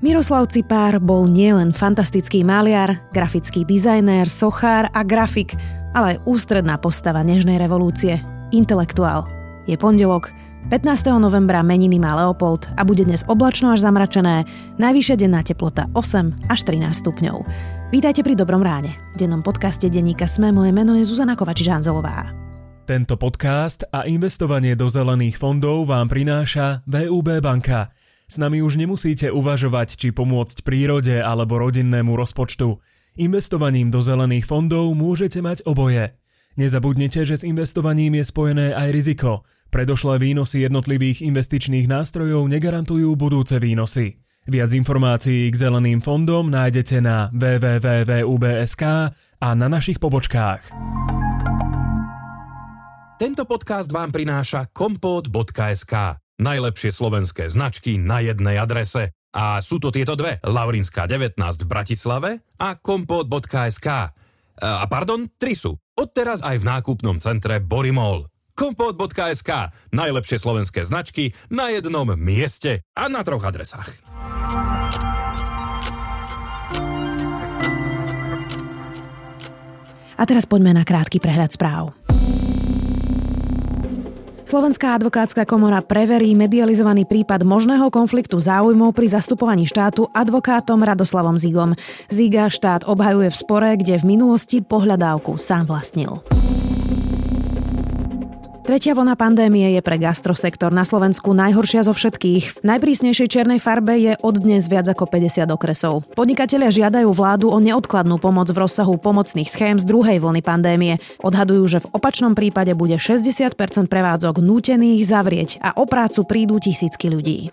Miroslav Cipár bol nielen fantastický maliar, grafický dizajnér, sochár a grafik, ale aj ústredná postava Nežnej revolúcie, intelektuál. Je pondelok, 15. novembra meniny má Leopold a bude dnes oblačno až zamračené, najvyššia denná teplota 8 až 13 stupňov. Vítajte pri Dobrom ráne. V dennom podcaste denníka Sme moje meno je Zuzana Kovačič-Hanzelová. Tento podcast a investovanie do zelených fondov vám prináša VUB banka – s nami už nemusíte uvažovať, či pomôcť prírode alebo rodinnému rozpočtu. Investovaním do zelených fondov môžete mať oboje. Nezabudnite, že s investovaním je spojené aj riziko. Predošlé výnosy jednotlivých investičných nástrojov negarantujú budúce výnosy. Viac informácií k zeleným fondom nájdete na www.ubsk a na našich pobočkách. Tento podcast vám prináša kompot.sk Najlepšie slovenské značky na jednej adrese. A sú to tieto dve, Laurinská 19 v Bratislave a kompot.sk. A pardon, tri sú. Odteraz aj v nákupnom centre Borimol. Kompot.sk. Najlepšie slovenské značky na jednom mieste a na troch adresách. A teraz poďme na krátky prehľad správ. Slovenská advokátska komora preverí medializovaný prípad možného konfliktu záujmov pri zastupovaní štátu advokátom Radoslavom Zigom. Ziga štát obhajuje v spore, kde v minulosti pohľadávku sám vlastnil. Tretia vlna pandémie je pre gastrosektor na Slovensku najhoršia zo všetkých. V najprísnejšej čiernej farbe je od dnes viac ako 50 okresov. Podnikatelia žiadajú vládu o neodkladnú pomoc v rozsahu pomocných schém z druhej vlny pandémie. Odhadujú, že v opačnom prípade bude 60% prevádzok nútených zavrieť a o prácu prídu tisícky ľudí.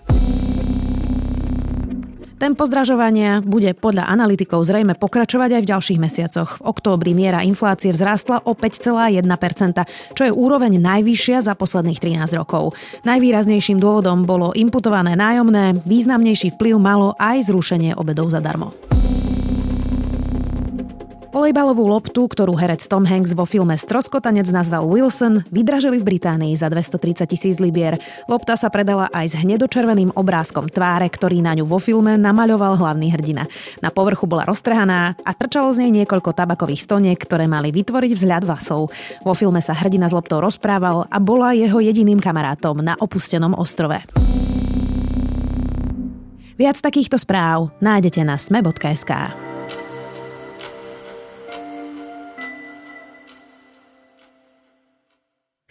Tempo zdražovania bude podľa analytikov zrejme pokračovať aj v ďalších mesiacoch. V októbri miera inflácie vzrástla o 5,1%, čo je úroveň najvyššia za posledných 13 rokov. Najvýraznejším dôvodom bolo imputované nájomné, významnejší vplyv malo aj zrušenie obedov zadarmo. Volejbalovú loptu, ktorú herec Tom Hanks vo filme Stroskotanec nazval Wilson, vydražili v Británii za 230 tisíc libier. Lopta sa predala aj s hnedočerveným obrázkom tváre, ktorý na ňu vo filme namaľoval hlavný hrdina. Na povrchu bola roztrhaná a trčalo z nej niekoľko tabakových stoniek, ktoré mali vytvoriť vzhľad vlasov. Vo filme sa hrdina s loptou rozprával a bola jeho jediným kamarátom na opustenom ostrove. Viac takýchto správ nájdete na sme.sk.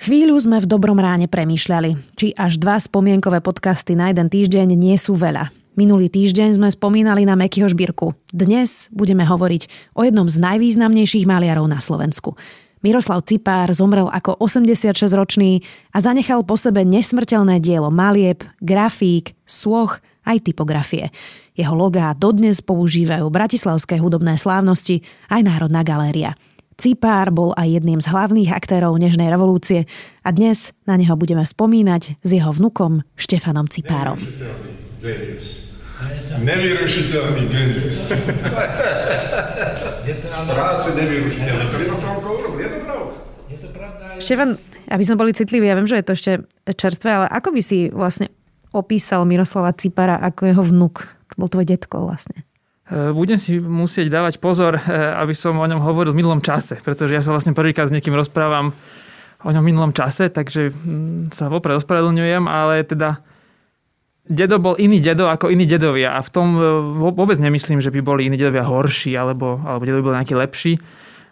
Chvíľu sme v dobrom ráne premýšľali, či až dva spomienkové podcasty na jeden týždeň nie sú veľa. Minulý týždeň sme spomínali na Mekyho Žbírku. Dnes budeme hovoriť o jednom z najvýznamnejších maliarov na Slovensku. Miroslav Cipár zomrel ako 86-ročný a zanechal po sebe nesmrteľné dielo malieb, grafík, svoch aj typografie. Jeho logá dodnes používajú bratislavské hudobné slávnosti aj Národná galéria. Cipár bol aj jedným z hlavných aktérov Nežnej revolúcie a dnes na neho budeme spomínať s jeho vnukom Štefanom Cipárom. Nevyrušiteľný genius. Práce nevyrušiteľný. Štefan, aby sme boli citliví, ja viem, že je to ešte čerstvé, ale ako by si vlastne opísal Miroslava Cipara ako jeho vnuk? To bol tvoj detko vlastne. E, budem si musieť dávať pozor, e, aby som o ňom hovoril v minulom čase, pretože ja sa vlastne prvýkrát s niekým rozprávam o ňom v minulom čase, takže mm, sa vopred ospravedlňujem, ale teda dedo bol iný dedo ako iní dedovia a v tom e, vôbec nemyslím, že by boli iní dedovia horší alebo, alebo dedo by bol nejaký lepší,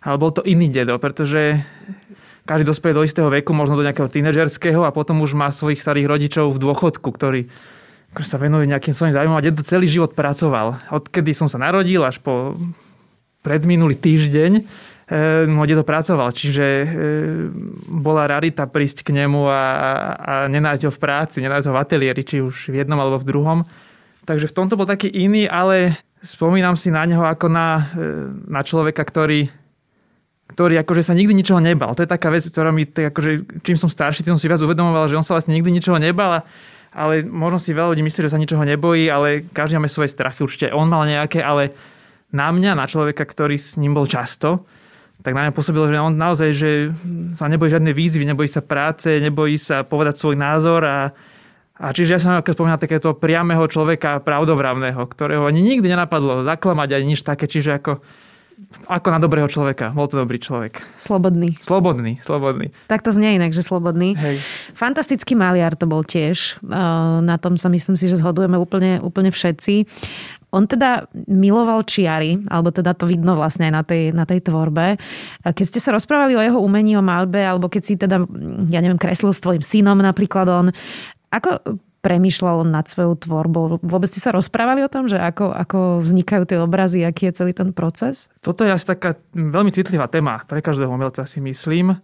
ale bol to iný dedo, pretože každý dospeje do istého veku, možno do nejakého tínedžerského a potom už má svojich starých rodičov v dôchodku, ktorí akože sa venuje nejakým svojim zájmom a dedo celý život pracoval. Odkedy som sa narodil až po predminulý týždeň e, no dedo pracoval, čiže e, bola rarita prísť k nemu a, a nenájsť ho v práci, nenájsť ho v ateliéri, či už v jednom alebo v druhom. Takže v tomto bol taký iný, ale spomínam si na neho ako na, e, na človeka, ktorý ktorý akože sa nikdy ničoho nebal. To je taká vec, ktorá mi, tak akože, čím som starší, tým som si viac uvedomoval, že on sa vlastne nikdy ničoho nebal a ale možno si veľa ľudí myslí, že sa ničoho nebojí, ale každý máme svoje strachy, určite on mal nejaké, ale na mňa, na človeka, ktorý s ním bol často, tak na mňa pôsobilo, že on naozaj že sa nebojí žiadne výzvy, nebojí sa práce, nebojí sa povedať svoj názor a, A čiže ja som ako spomínal takéto priamého človeka, pravdovravného, ktorého ani nikdy nenapadlo zaklamať ani nič také, čiže ako, ako na dobrého človeka. Bol to dobrý človek. Slobodný. Slobodný, slobodný. Tak to znie inak, že slobodný. Hej. Fantastický maliar to bol tiež. Na tom sa myslím si, že zhodujeme úplne, úplne všetci. On teda miloval čiary, alebo teda to vidno vlastne aj na tej, na tej tvorbe. Keď ste sa rozprávali o jeho umení, o malbe, alebo keď si teda, ja neviem, kreslil s tvojim synom napríklad on, ako premýšľal nad svojou tvorbou? Vôbec ste sa rozprávali o tom, že ako, ako vznikajú tie obrazy, aký je celý ten proces? Toto je asi taká veľmi citlivá téma pre každého umelca, si myslím.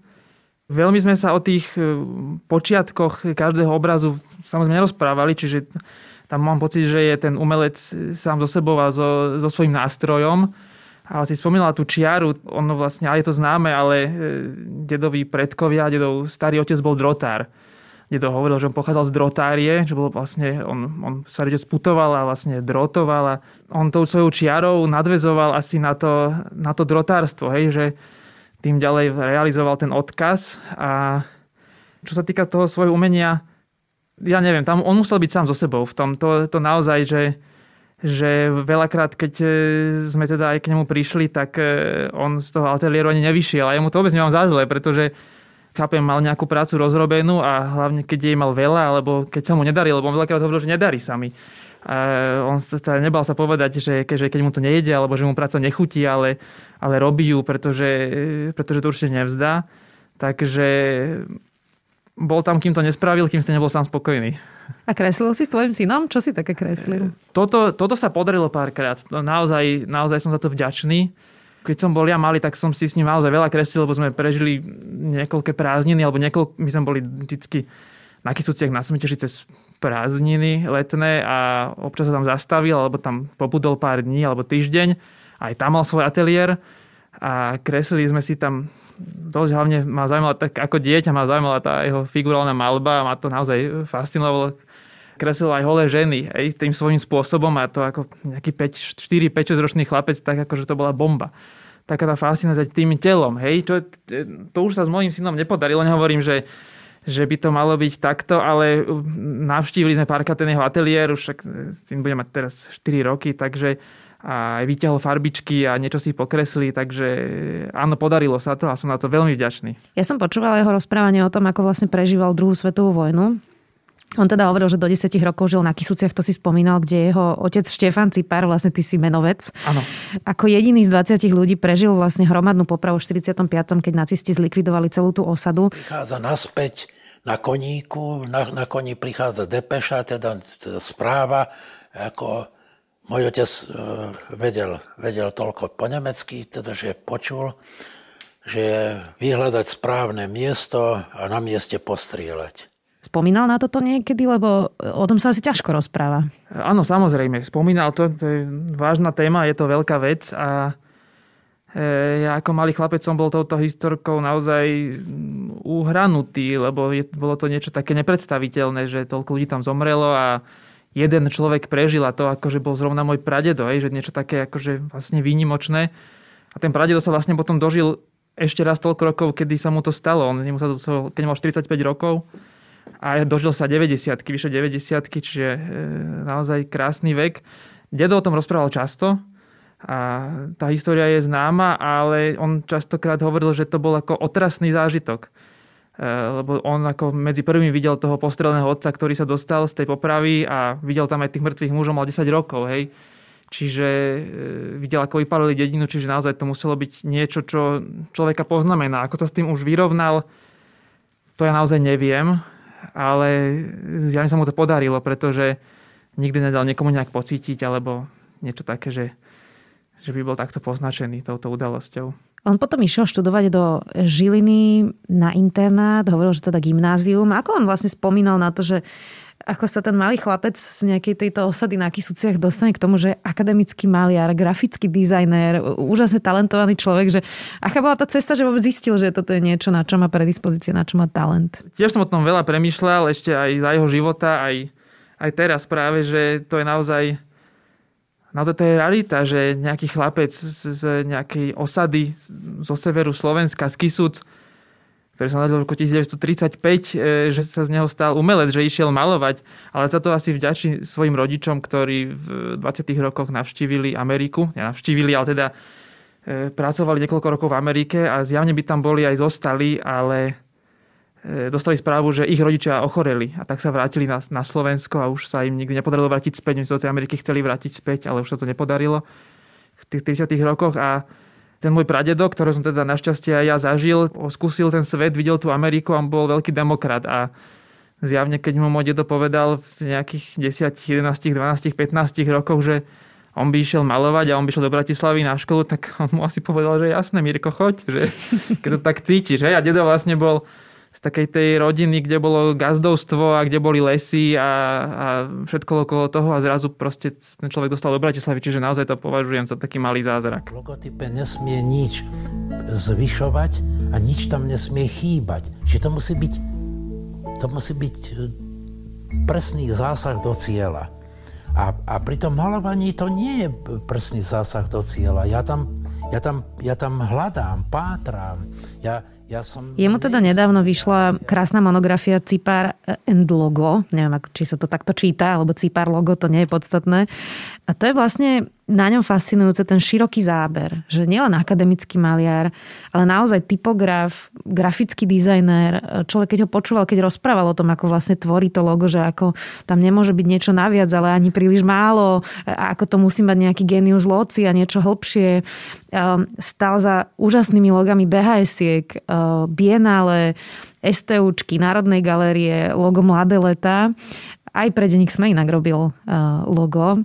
Veľmi sme sa o tých e, počiatkoch každého obrazu samozrejme nerozprávali, čiže tam mám pocit, že je ten umelec sám so sebou a so, so svojím nástrojom. Ale si spomínala tú čiaru, ono vlastne, ale je to známe, ale e, dedoví predkovia, dedov starý otec bol drotár kde to hovoril, že on pochádzal z drotárie, že bolo vlastne, on, on sa rade sputoval a vlastne drotoval a on tou svojou čiarou nadvezoval asi na to, na to drotárstvo, hej, že tým ďalej realizoval ten odkaz a čo sa týka toho svojho umenia, ja neviem, tam on musel byť sám so sebou v tom, to, to naozaj, že že veľakrát, keď e, sme teda aj k nemu prišli, tak e, on z toho ateliéru ani nevyšiel. A ja mu to vôbec nemám za zle, pretože chápem, mal nejakú prácu rozrobenú a hlavne keď jej mal veľa, alebo keď sa mu nedarí, lebo on veľakrát hovoril, že nedarí sa mi. A on sa nebal sa povedať, že, že keď mu to nejde, alebo že mu práca nechutí, ale, ale robí ju, pretože, pretože to určite nevzdá. Takže bol tam, kým to nespravil, kým ste nebol sám spokojný. A kreslil si s tvojim synom? Čo si také kreslil? Toto, toto sa podarilo párkrát. Naozaj, naozaj som za to vďačný keď som bol ja malý, tak som si s ním naozaj veľa kreslil, lebo sme prežili niekoľké prázdniny, alebo niekoľko, my sme boli vždycky na Kisuciach na Smeteži cez prázdniny letné a občas sa tam zastavil, alebo tam pobudol pár dní alebo týždeň. Aj tam mal svoj ateliér a kreslili sme si tam dosť hlavne ma zaujímala, tak ako dieťa ma zaujímala tá jeho figurálna malba a ma to naozaj fascinovalo kreslil aj holé ženy aj tým svojím spôsobom a to ako nejaký 5, 4, 5, 6 ročný chlapec, tak ako že to bola bomba. Taká tá fascinácia tým telom, hej, to, to už sa s mojím synom nepodarilo, nehovorím, že že by to malo byť takto, ale navštívili sme párkrát ten jeho ateliér, už však syn bude mať teraz 4 roky, takže a vyťahol farbičky a niečo si pokresli, takže áno, podarilo sa to a som na to veľmi vďačný. Ja som počúvala jeho rozprávanie o tom, ako vlastne prežíval druhú svetovú vojnu on teda hovoril, že do 10 rokov žil na Kisuciach, to si spomínal, kde jeho otec Štefan Cipar, vlastne ty si menovec. Áno. Ako jediný z 20 ľudí prežil vlastne hromadnú popravu v 45., keď nacisti zlikvidovali celú tú osadu. Prichádza naspäť na koníku, na, na koní prichádza depeša, teda, teda správa, ako môj otec e, vedel, vedel toľko po nemecky, teda že počul, že vyhľadať správne miesto a na mieste postrieľať. Spomínal na toto niekedy, lebo o tom sa asi ťažko rozpráva. Áno, samozrejme. Spomínal to, to je vážna téma, je to veľká vec a e, ja ako malý chlapec som bol touto historkou naozaj uhranutý, lebo je, bolo to niečo také nepredstaviteľné, že toľko ľudí tam zomrelo a jeden človek prežil a to akože bol zrovna môj pradedo, že niečo také akože vlastne výnimočné. A ten pradedo sa vlastne potom dožil ešte raz toľko rokov, kedy sa mu to stalo. On to, keď mal 45 rokov, a dožil sa 90 vyše 90 čiže e, naozaj krásny vek. Dedo o tom rozprával často a tá história je známa, ale on častokrát hovoril, že to bol ako otrasný zážitok. E, lebo on ako medzi prvými videl toho postrelného otca, ktorý sa dostal z tej popravy a videl tam aj tých mŕtvych mužov, mal 10 rokov, hej. Čiže e, videl, ako vypalili dedinu, čiže naozaj to muselo byť niečo, čo človeka poznamená. Ako sa s tým už vyrovnal, to ja naozaj neviem ale zjavne sa mu to podarilo, pretože nikdy nedal niekomu nejak pocítiť alebo niečo také, že, že by bol takto poznačený touto udalosťou. On potom išiel študovať do Žiliny na internát, hovoril, že teda gymnázium. Ako on vlastne spomínal na to, že ako sa ten malý chlapec z nejakej tejto osady na Kisuciach dostane k tomu, že akademický maliar, grafický dizajner, úžasne talentovaný človek, že aká bola tá cesta, že vôbec zistil, že toto je niečo, na čo má predispozície, na čo má talent. Tiež som o tom veľa premyšľal, ešte aj za jeho života, aj, aj teraz práve, že to je naozaj naozaj to je rarita, že nejaký chlapec z, z nejakej osady zo severu Slovenska, z Kisuc, ktorý sa narodil v roku 1935, e, že sa z neho stal umelec, že išiel malovať, ale za to asi vďačí svojim rodičom, ktorí v 20. rokoch navštívili Ameriku, navštívili, ale teda e, pracovali niekoľko rokov v Amerike a zjavne by tam boli aj zostali, ale e, dostali správu, že ich rodičia ochoreli a tak sa vrátili na, na Slovensko a už sa im nikdy nepodarilo vrátiť späť. Oni sa do tej Ameriky chceli vrátiť späť, ale už sa to nepodarilo v tých 30. rokoch a ten môj pradedo, ktorý som teda našťastie aj ja zažil, skúsil ten svet, videl tú Ameriku a bol veľký demokrat a zjavne, keď mu môj dedo povedal v nejakých 10, 11, 12, 15 rokoch, že on by išiel malovať a on by išiel do Bratislavy na školu, tak on mu asi povedal, že jasné, Mirko, choď, že keď to tak cítiš. Hej? A dedo vlastne bol z takej tej rodiny, kde bolo gazdovstvo a kde boli lesy a, a všetko okolo toho a zrazu proste ten človek dostal do Bratislavy, čiže naozaj to považujem za taký malý zázrak. Logotype nesmie nič zvyšovať a nič tam nesmie chýbať. Že to musí byť, to musí byť e, presný zásah do cieľa. A, a pri tom malovaní to nie je presný zásah do cieľa. Ja tam, ja tam, ja tam hľadám, pátrám. Ja. Jemu teda nedávno vyšla krásna monografia Cipar and Logo. Neviem, či sa to takto číta, alebo Cipar Logo, to nie je podstatné. A to je vlastne na ňom fascinujúce ten široký záber, že nielen akademický maliar, ale naozaj typograf, grafický dizajner, človek keď ho počúval, keď rozprával o tom, ako vlastne tvorí to logo, že ako tam nemôže byť niečo naviac, ale ani príliš málo, a ako to musí mať nejaký genius loci a niečo hlbšie. Ehm, Stal za úžasnými logami BHS-iek, ehm, Biennale, STUčky, Národnej galérie, logo Mladé leta. Aj pre Deník sme inak robil ehm, logo.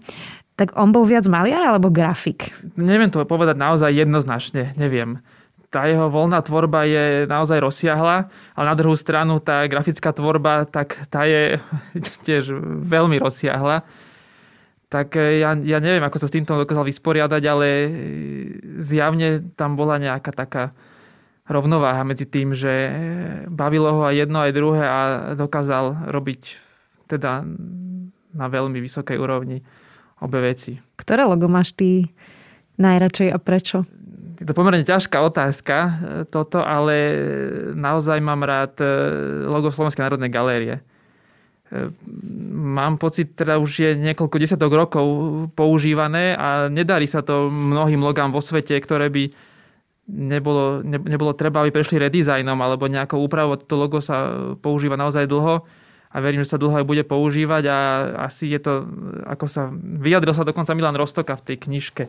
Tak on bol viac maliar alebo grafik? Neviem to povedať naozaj jednoznačne, neviem. Tá jeho voľná tvorba je naozaj rozsiahla, ale na druhú stranu tá grafická tvorba, tak tá je tiež veľmi rozsiahla. Tak e, ja, ja neviem, ako sa s týmto dokázal vysporiadať, ale e, zjavne tam bola nejaká taká rovnováha medzi tým, že bavilo ho aj jedno, aj druhé a dokázal robiť teda na veľmi vysokej úrovni obe veci. Ktoré logo máš ty najradšej a prečo? Je to pomerne ťažká otázka e, toto, ale naozaj mám rád e, logo Slovenskej národnej galérie. E, mám pocit, teda už je niekoľko desiatok rokov používané a nedarí sa to mnohým logám vo svete, ktoré by nebolo, ne, nebolo treba, aby prešli redizajnom alebo nejakou úpravou. To logo sa používa naozaj dlho a verím, že sa dlho aj bude používať a asi je to, ako sa vyjadril sa dokonca Milan Rostoka v tej knižke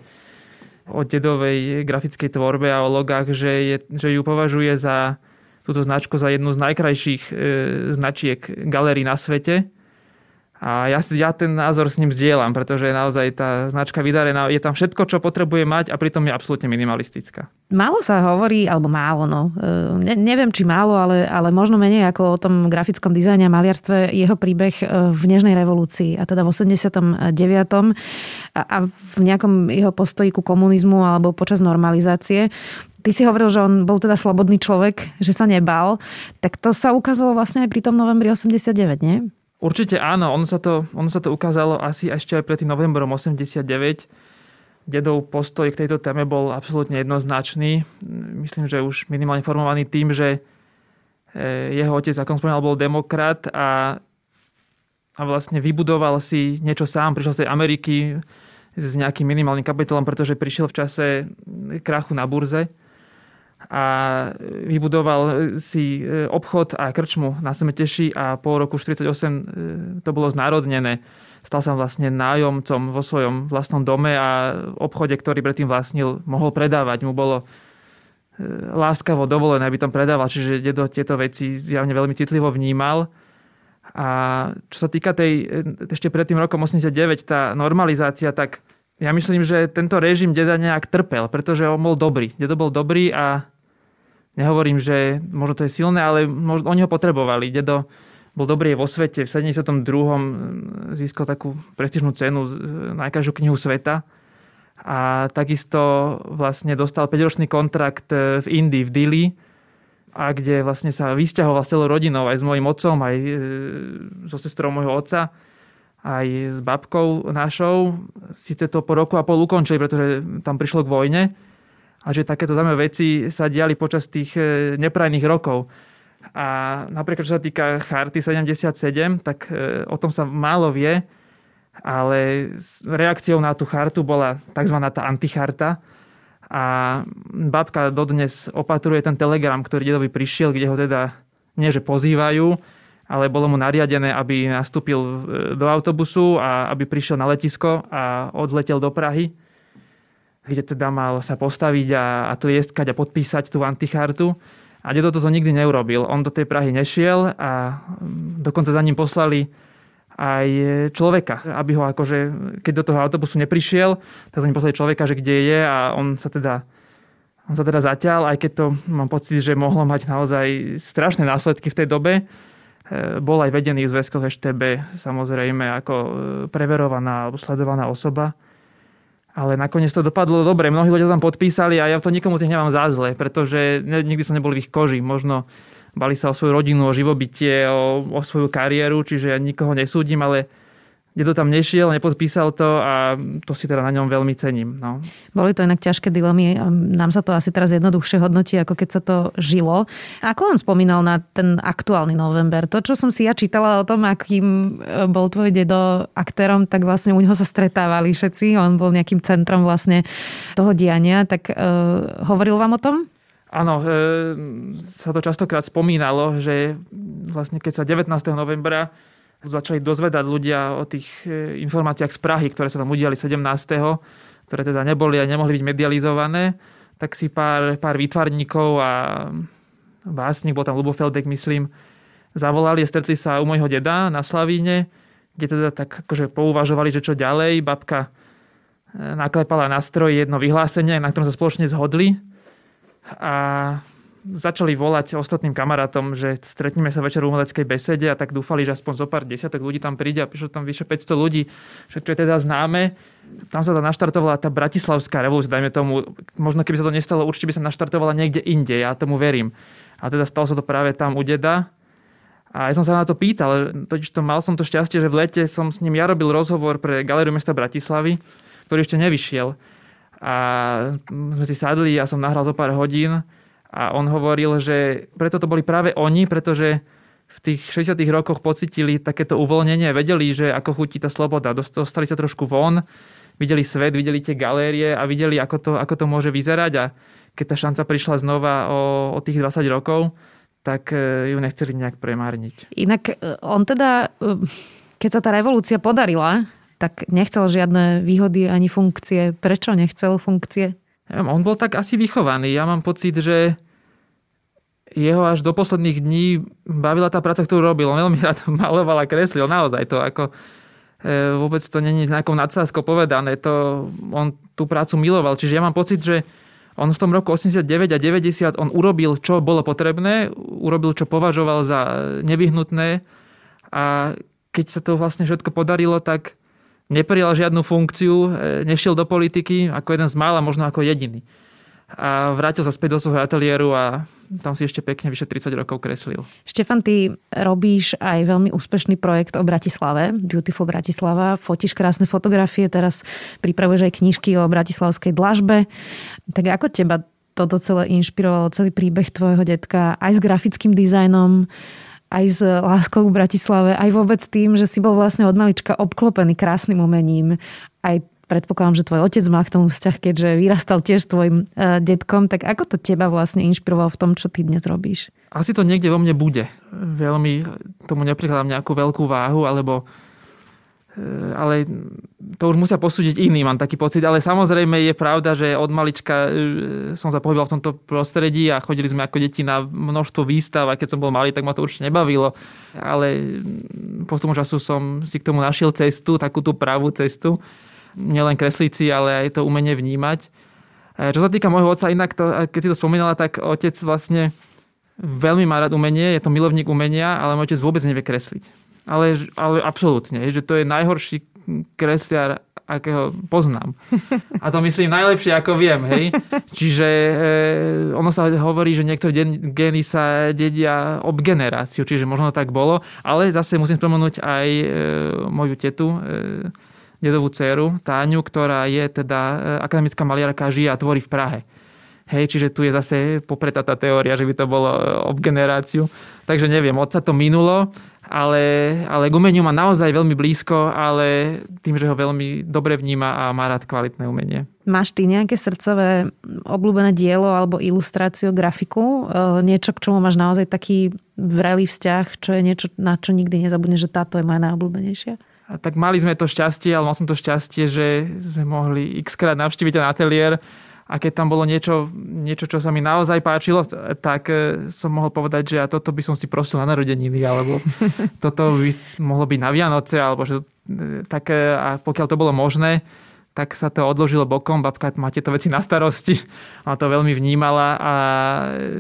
o dedovej grafickej tvorbe a o logách, že, je, že ju považuje za túto značku za jednu z najkrajších e, značiek galérií na svete a ja, ja ten názor s ním zdieľam, pretože naozaj tá značka Vidarená je tam všetko, čo potrebuje mať a pritom je absolútne minimalistická. Málo sa hovorí, alebo málo, no. E, ne, neviem, či málo, ale, ale možno menej ako o tom grafickom dizajne a maliarstve jeho príbeh e, v Nežnej revolúcii a teda v 89. A, a v nejakom jeho postoji ku komunizmu alebo počas normalizácie. Ty si hovoril, že on bol teda slobodný človek, že sa nebal. Tak to sa ukázalo vlastne aj pri tom novembri 89, nie? Určite áno, ono sa, to, ono sa to ukázalo asi ešte aj pred tým novembrom 89. Dedov postoj k tejto téme bol absolútne jednoznačný. Myslím, že už minimálne formovaný tým, že e, jeho otec, ako spomínal, bol demokrat a, a vlastne vybudoval si niečo sám, prišiel z tej Ameriky s nejakým minimálnym kapitolom, pretože prišiel v čase krachu na burze a vybudoval si e, obchod a krčmu na Semeteši a po roku 1948 e, to bolo znárodnené. Stal sa vlastne nájomcom vo svojom vlastnom dome a obchode, ktorý predtým vlastnil, mohol predávať. Mu bolo e, láskavo dovolené, aby tam predával, čiže dedo tieto veci zjavne veľmi citlivo vnímal. A čo sa týka tej, ešte pred tým rokom 89, tá normalizácia, tak ja myslím, že tento režim deda nejak trpel, pretože on bol dobrý. Dedo bol dobrý a Nehovorím, že možno to je silné, ale možno, oni ho potrebovali. Dedo bol dobrý vo svete. V 72. získal takú prestižnú cenu, najkrajšiu knihu sveta. A takisto vlastne dostal 5-ročný kontrakt e, v Indii, v Dili, a kde vlastne sa vysťahoval s celou rodinou, aj s mojim otcom, aj e, so sestrou môjho otca, aj s babkou našou. Sice to po roku a pol ukončili, pretože tam prišlo k vojne, a že takéto zaujímavé veci sa diali počas tých e, neprajných rokov. A napríklad, čo sa týka Charty 77, tak e, o tom sa málo vie, ale reakciou na tú chartu bola tzv. tá anticharta. A babka dodnes opatruje ten telegram, ktorý dedovi prišiel, kde ho teda nie že pozývajú, ale bolo mu nariadené, aby nastúpil e, do autobusu a aby prišiel na letisko a odletel do Prahy, kde teda mal sa postaviť a, a tlieskať a podpísať tú antichartu. A dedo toto nikdy neurobil. On do tej Prahy nešiel a mm, dokonca za ním poslali aj človeka, aby ho akože, keď do toho autobusu neprišiel, tak za ním poslali človeka, že kde je a on sa teda on sa teda zatiaľ, aj keď to mám pocit, že mohlo mať naozaj strašné následky v tej dobe, e, bol aj vedený v zväzkoch EŠTB, samozrejme ako e, preverovaná alebo sledovaná osoba. Ale nakoniec to dopadlo dobre. Mnohí ľudia tam podpísali a ja to nikomu z nich nemám za zle, pretože nikdy som nebol v ich koži. Možno bali sa o svoju rodinu, o živobytie, o, o svoju kariéru, čiže ja nikoho nesúdim, ale kde to tam nešiel, nepodpísal to a to si teda na ňom veľmi cením. No. Boli to inak ťažké dilemy. Nám sa to asi teraz jednoduchšie hodnotí, ako keď sa to žilo. Ako on spomínal na ten aktuálny november? To, čo som si ja čítala o tom, akým e, bol tvoj dedo aktérom, tak vlastne u neho sa stretávali všetci. On bol nejakým centrom vlastne toho diania. Tak uh, hovoril vám o tom? Áno, e, sa to častokrát spomínalo, že vlastne keď sa 19. novembra začali dozvedať ľudia o tých e, informáciách z Prahy, ktoré sa tam udiali 17. ktoré teda neboli a nemohli byť medializované, tak si pár, pár výtvarníkov a básnik, bol tam Lubofeldek, myslím, zavolali a stretli sa u môjho deda na Slavíne, kde teda tak akože pouvažovali, že čo ďalej. Babka e, naklepala na stroj jedno vyhlásenie, na ktorom sa spoločne zhodli a začali volať ostatným kamarátom, že stretneme sa večer v umeleckej besede a tak dúfali, že aspoň zo pár desiatok ľudí tam príde a prišlo tam vyše 500 ľudí, čo je teda známe. Tam sa to naštartovala tá bratislavská revolúcia, dajme tomu. Možno keby sa to nestalo, určite by sa naštartovala niekde inde, ja tomu verím. A teda stalo sa to práve tam u deda. A ja som sa na to pýtal, totiž to mal som to šťastie, že v lete som s ním ja robil rozhovor pre Galériu mesta Bratislavy, ktorý ešte nevyšiel a sme si sadli a som nahral zo pár hodín a on hovoril, že preto to boli práve oni, pretože v tých 60 rokoch pocitili takéto uvoľnenie, vedeli, že ako chutí tá sloboda, dostali sa trošku von, videli svet, videli tie galérie a videli, ako to, ako to môže vyzerať a keď tá šanca prišla znova o, o tých 20 rokov, tak e, ju nechceli nejak premárniť. Inak e, on teda, e, keď sa tá revolúcia podarila, tak nechcel žiadne výhody ani funkcie. Prečo nechcel funkcie? On bol tak asi vychovaný. Ja mám pocit, že jeho až do posledných dní bavila tá práca, ktorú robil. On veľmi rád maloval a kreslil. Naozaj to ako e, vôbec to není nejakou nadsázkou povedané. To, on tú prácu miloval. Čiže ja mám pocit, že on v tom roku 89 a 90 on urobil, čo bolo potrebné, urobil, čo považoval za nevyhnutné a keď sa to vlastne všetko podarilo, tak neprijal žiadnu funkciu, e, nešiel do politiky ako jeden z mála, možno ako jediný. A vrátil sa späť do svojho ateliéru a tam si ešte pekne vyše 30 rokov kreslil. Štefan, ty robíš aj veľmi úspešný projekt o Bratislave, Beautiful Bratislava, fotíš krásne fotografie, teraz pripravuješ aj knižky o bratislavskej dlažbe. Tak ako teba toto celé inšpirovalo, celý príbeh tvojho detka aj s grafickým dizajnom, aj s láskou v Bratislave, aj vôbec tým, že si bol vlastne od malička obklopený krásnym umením. Aj predpokladám, že tvoj otec má k tomu vzťah, keďže vyrastal tiež s tvojim uh, detkom, tak ako to teba vlastne inšpirovalo v tom, čo ty dnes robíš? Asi to niekde vo mne bude. Veľmi tomu neprikladám nejakú veľkú váhu, alebo Eh, ale to už musia posúdiť iní, mám taký pocit. Ale samozrejme je pravda, že od malička eh, som sa pohyboval v tomto prostredí a chodili sme ako deti na množstvo výstav a keď som bol malý, tak ma to určite nebavilo. Ale postupom času som si k tomu našiel cestu, takú tú pravú cestu. Nielen kreslici, ale aj to umenie vnímať. Eh, čo sa týka môjho otca, inak to, keď si to spomínala, tak otec vlastne veľmi má rád umenie, je to milovník umenia, ale môj otec vôbec nevie kresliť ale, ale absolútne, že to je najhorší kresliar, akého poznám. A to myslím najlepšie, ako viem. Hej? Čiže e, ono sa hovorí, že niektoré gény sa dedia ob generáciu, čiže možno tak bolo, ale zase musím spomenúť aj e, moju tetu, e, dedovú dceru, Táňu, ktorá je teda e, akademická maliarka, žije a tvorí v Prahe. Hej, čiže tu je zase popretá tá teória, že by to bolo ob generáciu. Takže neviem, otca to minulo, ale, ale k umeniu má naozaj veľmi blízko, ale tým, že ho veľmi dobre vníma a má rád kvalitné umenie. Máš ty nejaké srdcové obľúbené dielo alebo ilustráciu, grafiku? E, niečo, k čomu máš naozaj taký vrelý vzťah, čo je niečo, na čo nikdy nezabudne, že táto je moja najobľúbenejšia? A tak mali sme to šťastie, ale mal som to šťastie, že sme mohli x krát navštíviť ten ateliér. A keď tam bolo niečo, niečo, čo sa mi naozaj páčilo, tak e, som mohol povedať, že ja toto by som si prosil na narodeniny, alebo toto by mohlo byť na Vianoce, alebo že e, tak, a pokiaľ to bolo možné, tak sa to odložilo bokom, babka má tieto veci na starosti, ona to veľmi vnímala. A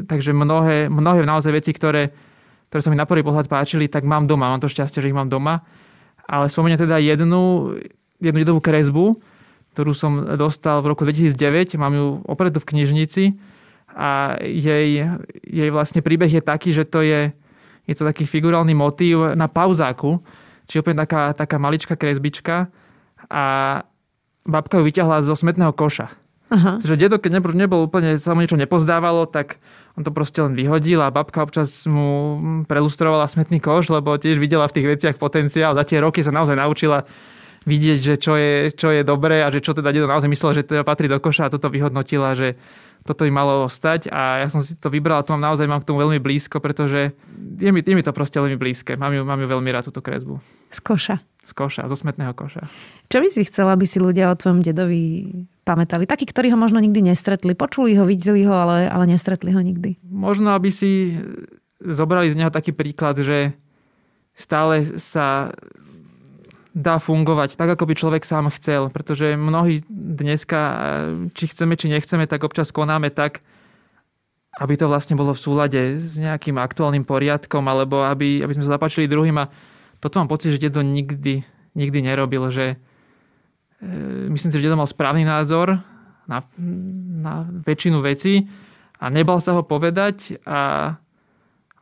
takže mnohé, mnohé naozaj veci, ktoré, ktoré sa mi na prvý pohľad páčili, tak mám doma, mám to šťastie, že ich mám doma. Ale spomeniem teda jednu, jednu dedovú kresbu, ktorú som dostal v roku 2009, mám ju opredu v knižnici a jej, jej vlastne príbeh je taký, že to je, je to taký figurálny motív na pauzáku, čiže úplne taká, taká maličká kresbička a babka ju vyťahla zo smetného koša. Aha. Že dedo, keď nebol, nebol úplne, sa mu niečo nepozdávalo, tak on to proste len vyhodil a babka občas mu prelustrovala smetný koš, lebo tiež videla v tých veciach potenciál. Za tie roky sa naozaj naučila vidieť, že čo je, čo je dobré a že čo teda dedo naozaj myslel, že to patrí do koša a toto vyhodnotila, že toto by malo stať a ja som si to vybral a to mám naozaj mám k tomu veľmi blízko, pretože je mi, je mi to proste veľmi blízke. Mám ju, mám ju veľmi rád, túto kresbu. Z koša z koša, zo smetného koša. Čo by si chcela, aby si ľudia o tvojom dedovi pamätali? Takí, ktorí ho možno nikdy nestretli. Počuli ho, videli ho, ale, ale nestretli ho nikdy. Možno, aby si zobrali z neho taký príklad, že stále sa dá fungovať tak, ako by človek sám chcel. Pretože mnohí dneska, či chceme, či nechceme, tak občas konáme tak, aby to vlastne bolo v súlade s nejakým aktuálnym poriadkom, alebo aby, aby sme sa zapáčili druhým a toto mám pocit, že dedo nikdy, nikdy nerobil, že e, myslím si, že dedo mal správny názor na, na väčšinu vecí a nebal sa ho povedať a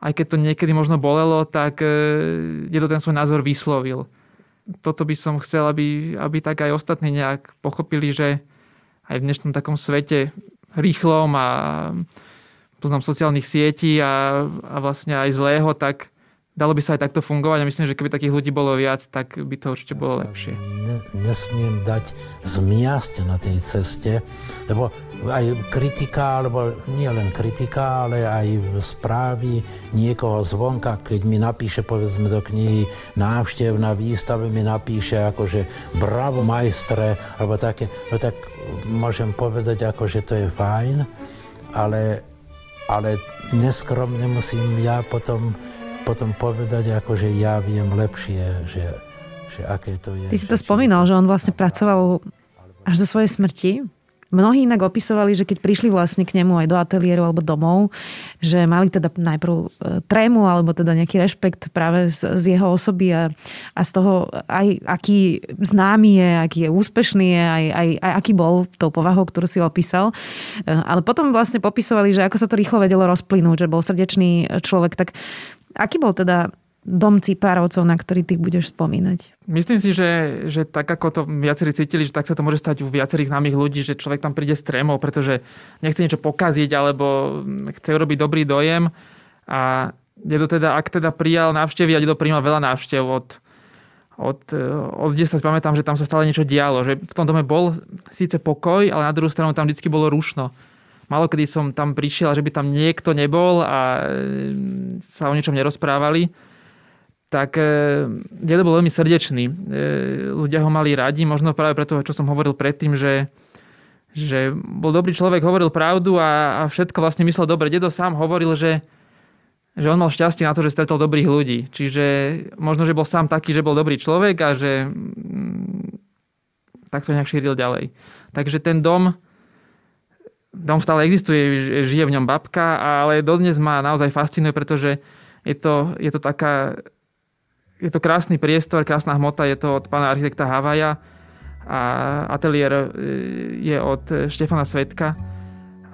aj keď to niekedy možno bolelo, tak e, dedo ten svoj názor vyslovil. Toto by som chcel, aby, aby tak aj ostatní nejak pochopili, že aj v dnešnom takom svete rýchlom a plnom sociálnych sietí a, a vlastne aj zlého, tak dalo by sa aj takto fungovať a myslím, že keby takých ľudí bolo viac, tak by to určite bolo lepšie. Ne, nesmiem dať zmiasť na tej ceste, lebo aj kritika, alebo nie len kritika, ale aj správy niekoho zvonka, keď mi napíše, povedzme do knihy návštev na výstave, mi napíše akože bravo majstre, alebo také, no tak môžem povedať, akože to je fajn, ale, ale neskromne musím ja potom potom povedať, ako že ja viem lepšie, že, že aké to je. Ty si to spomínal, že on vlastne pracoval až do svojej smrti Mnohí inak opisovali, že keď prišli vlastne k nemu aj do ateliéru alebo domov, že mali teda najprv e, trému alebo teda nejaký rešpekt práve z, z jeho osoby a, a z toho aj aký známy je, aký je úspešný je, aj, aj, aj aký bol tou povahou, ktorú si opísal. E, ale potom vlastne popisovali, že ako sa to rýchlo vedelo rozplynúť, že bol srdečný človek. Tak aký bol teda dom Cipárovcov, na ktorý ty budeš spomínať? Myslím si, že, že tak ako to viacerí cítili, že tak sa to môže stať u viacerých známych ľudí, že človek tam príde s trémou, pretože nechce niečo pokaziť alebo chce urobiť dobrý dojem. A dedo teda, ak teda prijal návštevy a dedo prijímal veľa návštev od, od, od sa pamätám, že tam sa stále niečo dialo. Že v tom dome bol síce pokoj, ale na druhú stranu tam vždy bolo rušno. Malo kedy som tam prišiel, že by tam niekto nebol a sa o niečom nerozprávali tak e, dedo bol veľmi srdečný. E, ľudia ho mali radi, možno práve preto, čo som hovoril predtým, že, že bol dobrý človek, hovoril pravdu a, a všetko vlastne myslel dobre. Dedo sám hovoril, že, že on mal šťastie na to, že stretol dobrých ľudí. Čiže možno, že bol sám taký, že bol dobrý človek a že mm, tak to nejak šíril ďalej. Takže ten dom, dom stále existuje, žije v ňom babka, ale dodnes ma naozaj fascinuje, pretože je to, je to taká je to krásny priestor, krásna hmota, je to od pána architekta Havaja a ateliér e, je od Štefana Svetka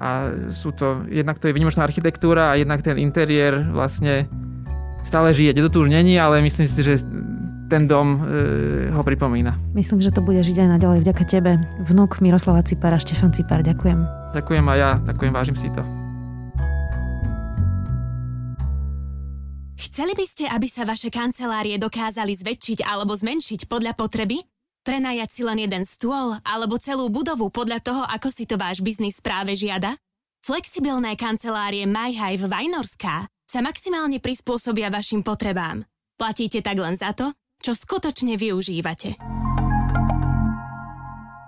a sú to, jednak to je vynimočná architektúra a jednak ten interiér vlastne stále žije. Kde to tu už není, ale myslím si, že ten dom e, ho pripomína. Myslím, že to bude žiť aj naďalej vďaka tebe. Vnúk Miroslava Cipara, Štefan Cipar, ďakujem. Ďakujem aj ja, ďakujem, vážim si to. Chceli by ste, aby sa vaše kancelárie dokázali zväčšiť alebo zmenšiť podľa potreby? Prenajať si len jeden stôl alebo celú budovu podľa toho, ako si to váš biznis práve žiada? Flexibilné kancelárie MyHive Vajnorská sa maximálne prispôsobia vašim potrebám. Platíte tak len za to, čo skutočne využívate.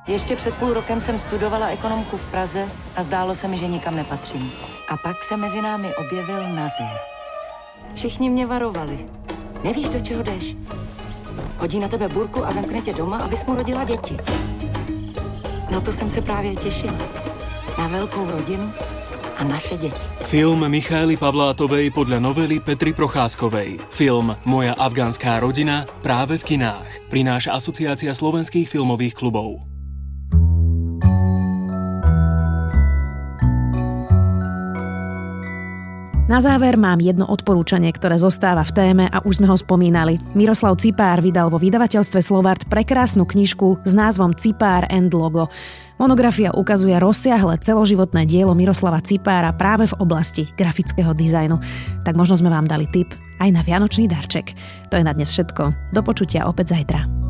Ještě před půl rokem jsem studovala ekonomku v Praze a zdálo se mi, že nikam nepatřím. A pak se mezi námi objevil Nazir. Všichni mě varovali. Nevíš, do čeho jdeš. Hodí na tebe burku a zamkne tě doma, abys mu rodila děti. Na to jsem se právě těšila. Na velkou rodinu a naše děti. Film Michály Pavlátovej podľa novely Petry Procházkovej. Film Moja afgánska rodina práve v kinách. Prináša Asociácia slovenských filmových klubov. Na záver mám jedno odporúčanie, ktoré zostáva v téme a už sme ho spomínali. Miroslav Cipár vydal vo vydavateľstve Slovart prekrásnu knižku s názvom Cipár and Logo. Monografia ukazuje rozsiahle celoživotné dielo Miroslava Cipára práve v oblasti grafického dizajnu. Tak možno sme vám dali tip aj na vianočný darček. To je na dnes všetko. Do počutia opäť zajtra.